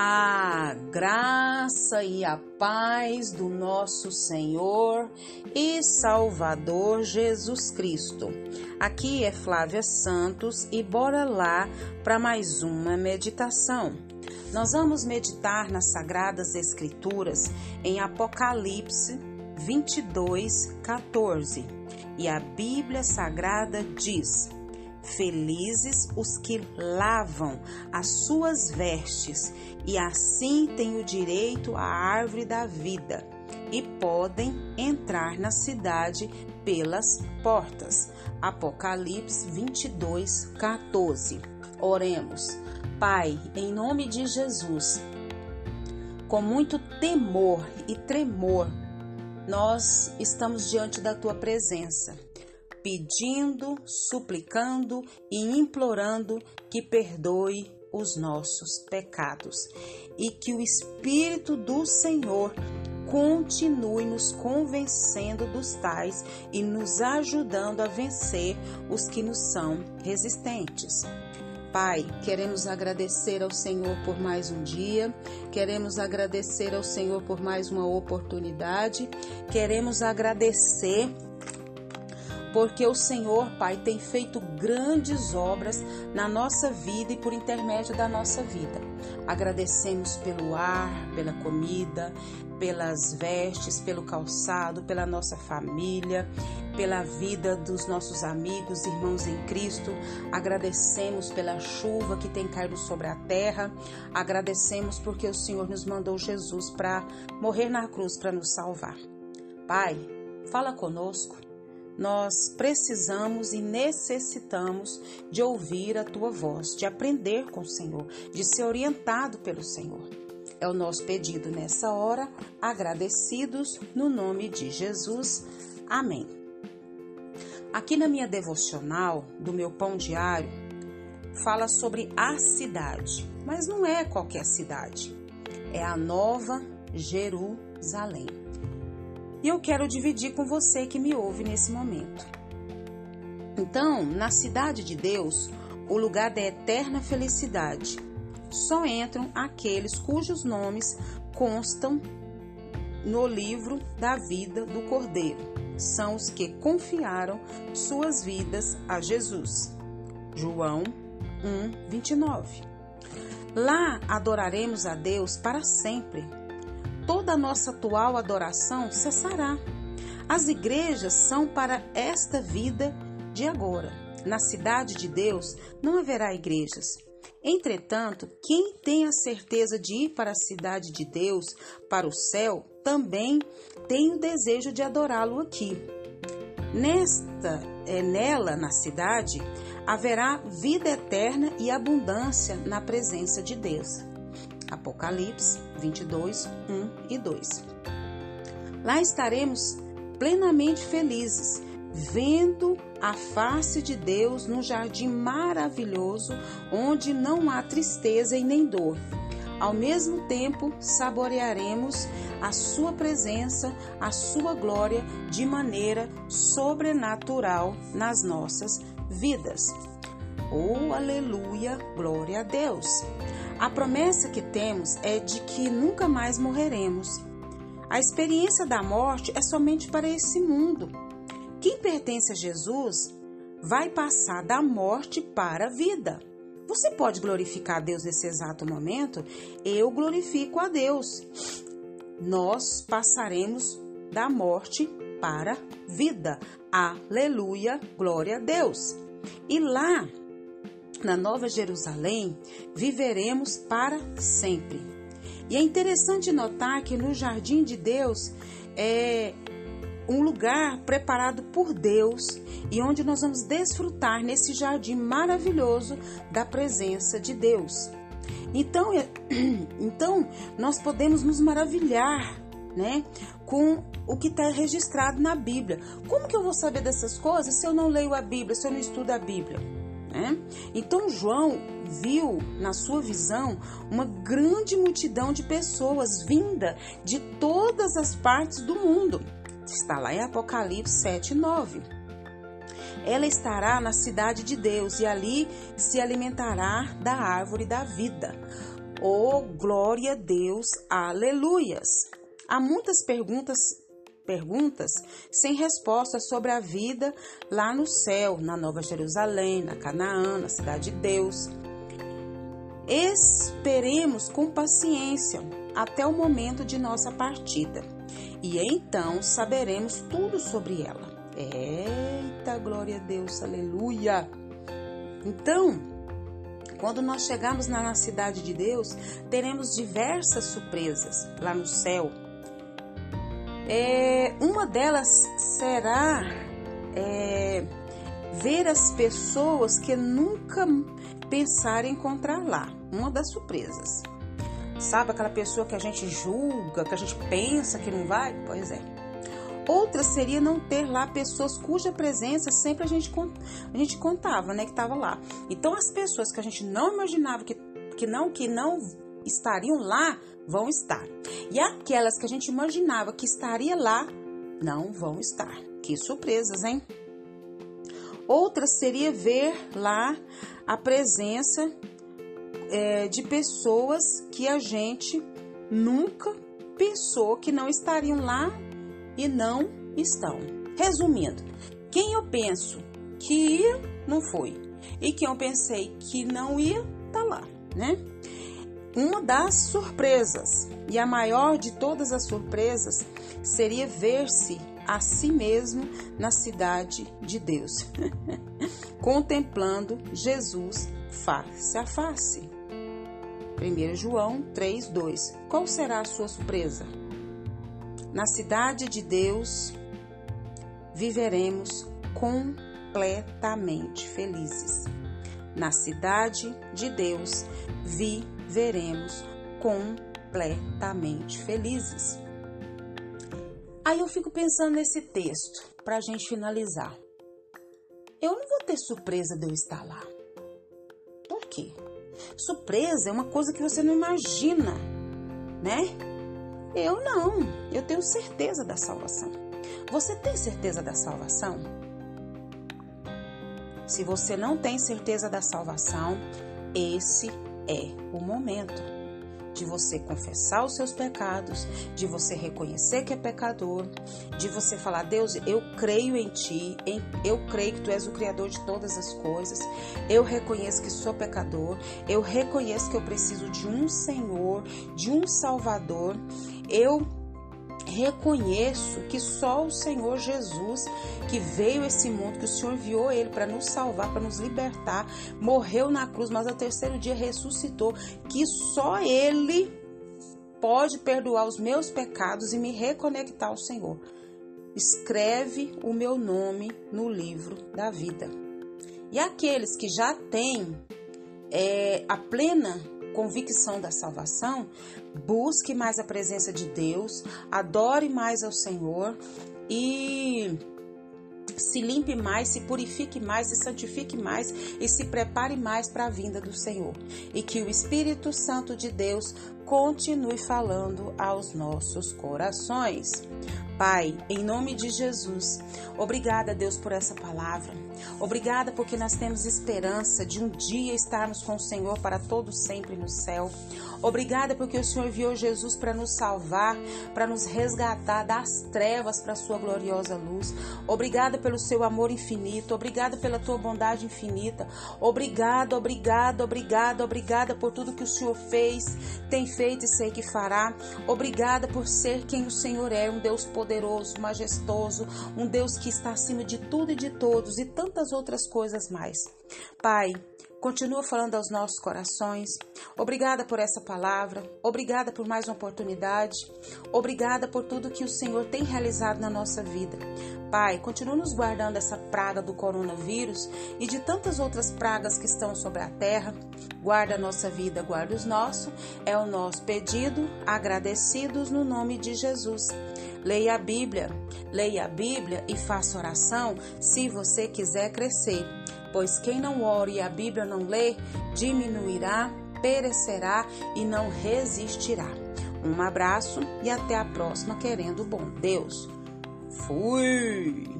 A graça e a paz do nosso Senhor e Salvador Jesus Cristo. Aqui é Flávia Santos e bora lá para mais uma meditação. Nós vamos meditar nas Sagradas Escrituras em Apocalipse 22, 14. E a Bíblia Sagrada diz: Felizes os que lavam as suas vestes, e assim têm o direito à árvore da vida, e podem entrar na cidade pelas portas. Apocalipse 22, 14. Oremos. Pai, em nome de Jesus, com muito temor e tremor, nós estamos diante da tua presença pedindo, suplicando e implorando que perdoe os nossos pecados e que o Espírito do Senhor continue nos convencendo dos tais e nos ajudando a vencer os que nos são resistentes. Pai, queremos agradecer ao Senhor por mais um dia, queremos agradecer ao Senhor por mais uma oportunidade, queremos agradecer porque o Senhor, Pai, tem feito grandes obras na nossa vida e por intermédio da nossa vida. Agradecemos pelo ar, pela comida, pelas vestes, pelo calçado, pela nossa família, pela vida dos nossos amigos, irmãos em Cristo. Agradecemos pela chuva que tem caído sobre a terra. Agradecemos porque o Senhor nos mandou Jesus para morrer na cruz para nos salvar. Pai, fala conosco nós precisamos e necessitamos de ouvir a tua voz, de aprender com o Senhor, de ser orientado pelo Senhor. É o nosso pedido nessa hora, agradecidos no nome de Jesus. Amém. Aqui na minha devocional do meu pão diário, fala sobre a cidade, mas não é qualquer cidade, é a Nova Jerusalém. E eu quero dividir com você que me ouve nesse momento. Então, na cidade de Deus, o lugar da eterna felicidade, só entram aqueles cujos nomes constam no livro da vida do Cordeiro. São os que confiaram suas vidas a Jesus. João 1, 29. Lá adoraremos a Deus para sempre toda a nossa atual adoração cessará. As igrejas são para esta vida de agora. Na cidade de Deus não haverá igrejas. Entretanto, quem tem a certeza de ir para a cidade de Deus, para o céu, também tem o desejo de adorá-lo aqui. Nesta, é, nela, na cidade, haverá vida eterna e abundância na presença de Deus. Apocalipse 22, 1 e 2. Lá estaremos plenamente felizes, vendo a face de Deus num jardim maravilhoso, onde não há tristeza e nem dor. Ao mesmo tempo, saborearemos a Sua presença, a Sua glória de maneira sobrenatural nas nossas vidas. Oh, aleluia, glória a Deus! A promessa que temos é de que nunca mais morreremos. A experiência da morte é somente para esse mundo. Quem pertence a Jesus vai passar da morte para a vida. Você pode glorificar a Deus nesse exato momento? Eu glorifico a Deus. Nós passaremos da morte para a vida. Aleluia, glória a Deus. E lá na Nova Jerusalém, viveremos para sempre. E é interessante notar que no jardim de Deus é um lugar preparado por Deus e onde nós vamos desfrutar nesse jardim maravilhoso da presença de Deus. Então, é, então nós podemos nos maravilhar, né, com o que está registrado na Bíblia. Como que eu vou saber dessas coisas se eu não leio a Bíblia, se eu não estudo a Bíblia? Né? Então João viu na sua visão uma grande multidão de pessoas vinda de todas as partes do mundo. Está lá em Apocalipse 7, 9. Ela estará na cidade de Deus e ali se alimentará da árvore da vida. Oh, glória a Deus, aleluias! Há muitas perguntas perguntas sem resposta sobre a vida lá no céu, na Nova Jerusalém, na Canaã, na Cidade de Deus. Esperemos com paciência até o momento de nossa partida e então saberemos tudo sobre ela. Eita, glória a Deus, aleluia! Então, quando nós chegarmos na cidade de Deus, teremos diversas surpresas lá no céu é, uma delas será é, ver as pessoas que nunca pensaram encontrar lá. Uma das surpresas. Sabe aquela pessoa que a gente julga, que a gente pensa que não vai? Pois é. Outra seria não ter lá pessoas cuja presença sempre a gente, a gente contava, né, que estava lá. Então as pessoas que a gente não imaginava que, que não que não estariam lá vão estar. E aquelas que a gente imaginava que estaria lá, não vão estar. Que surpresas, hein? Outra seria ver lá a presença é, de pessoas que a gente nunca pensou que não estariam lá e não estão. Resumindo, quem eu penso que ia, não foi. E quem eu pensei que não ia, tá lá, né? Uma das surpresas, e a maior de todas as surpresas, seria ver-se a si mesmo na cidade de Deus, contemplando Jesus face a face. 1 João 3:2. Qual será a sua surpresa? Na cidade de Deus viveremos completamente felizes. Na cidade de Deus viveremos veremos completamente felizes. Aí eu fico pensando nesse texto para a gente finalizar. Eu não vou ter surpresa de eu estar lá. Por quê? Surpresa é uma coisa que você não imagina, né? Eu não. Eu tenho certeza da salvação. Você tem certeza da salvação? Se você não tem certeza da salvação, esse é o momento de você confessar os seus pecados, de você reconhecer que é pecador, de você falar: Deus, eu creio em Ti, eu creio que Tu és o Criador de todas as coisas, eu reconheço que sou pecador, eu reconheço que eu preciso de um Senhor, de um Salvador, eu reconheço que só o Senhor Jesus, que veio esse mundo, que o Senhor enviou ele para nos salvar, para nos libertar, morreu na cruz, mas ao terceiro dia ressuscitou, que só ele pode perdoar os meus pecados e me reconectar ao Senhor. Escreve o meu nome no livro da vida. E aqueles que já têm é, a plena convicção da salvação, busque mais a presença de Deus, adore mais ao Senhor e se limpe mais, se purifique mais, se santifique mais e se prepare mais para a vinda do Senhor. E que o Espírito Santo de Deus continue falando aos nossos corações. Pai, em nome de Jesus, obrigada, Deus, por essa palavra. Obrigada porque nós temos esperança de um dia estarmos com o Senhor para todo sempre no céu. Obrigada porque o Senhor enviou Jesus para nos salvar, para nos resgatar das trevas para a sua gloriosa luz. Obrigada pelo seu amor infinito. Obrigada pela tua bondade infinita. Obrigada, obrigada, obrigada, obrigada por tudo que o Senhor fez, tem feito e sei que fará. Obrigada por ser quem o Senhor é, um Deus poderoso majestoso, um Deus que está acima de tudo e de todos e tantas outras coisas mais. Pai, Continua falando aos nossos corações. Obrigada por essa palavra. Obrigada por mais uma oportunidade. Obrigada por tudo que o Senhor tem realizado na nossa vida. Pai, continua nos guardando essa praga do coronavírus e de tantas outras pragas que estão sobre a terra. Guarda a nossa vida, guarda os nossos. É o nosso pedido, agradecidos no nome de Jesus. Leia a Bíblia, leia a Bíblia e faça oração se você quiser crescer pois quem não ora e a Bíblia não lê, diminuirá, perecerá e não resistirá. Um abraço e até a próxima, querendo bom Deus. Fui!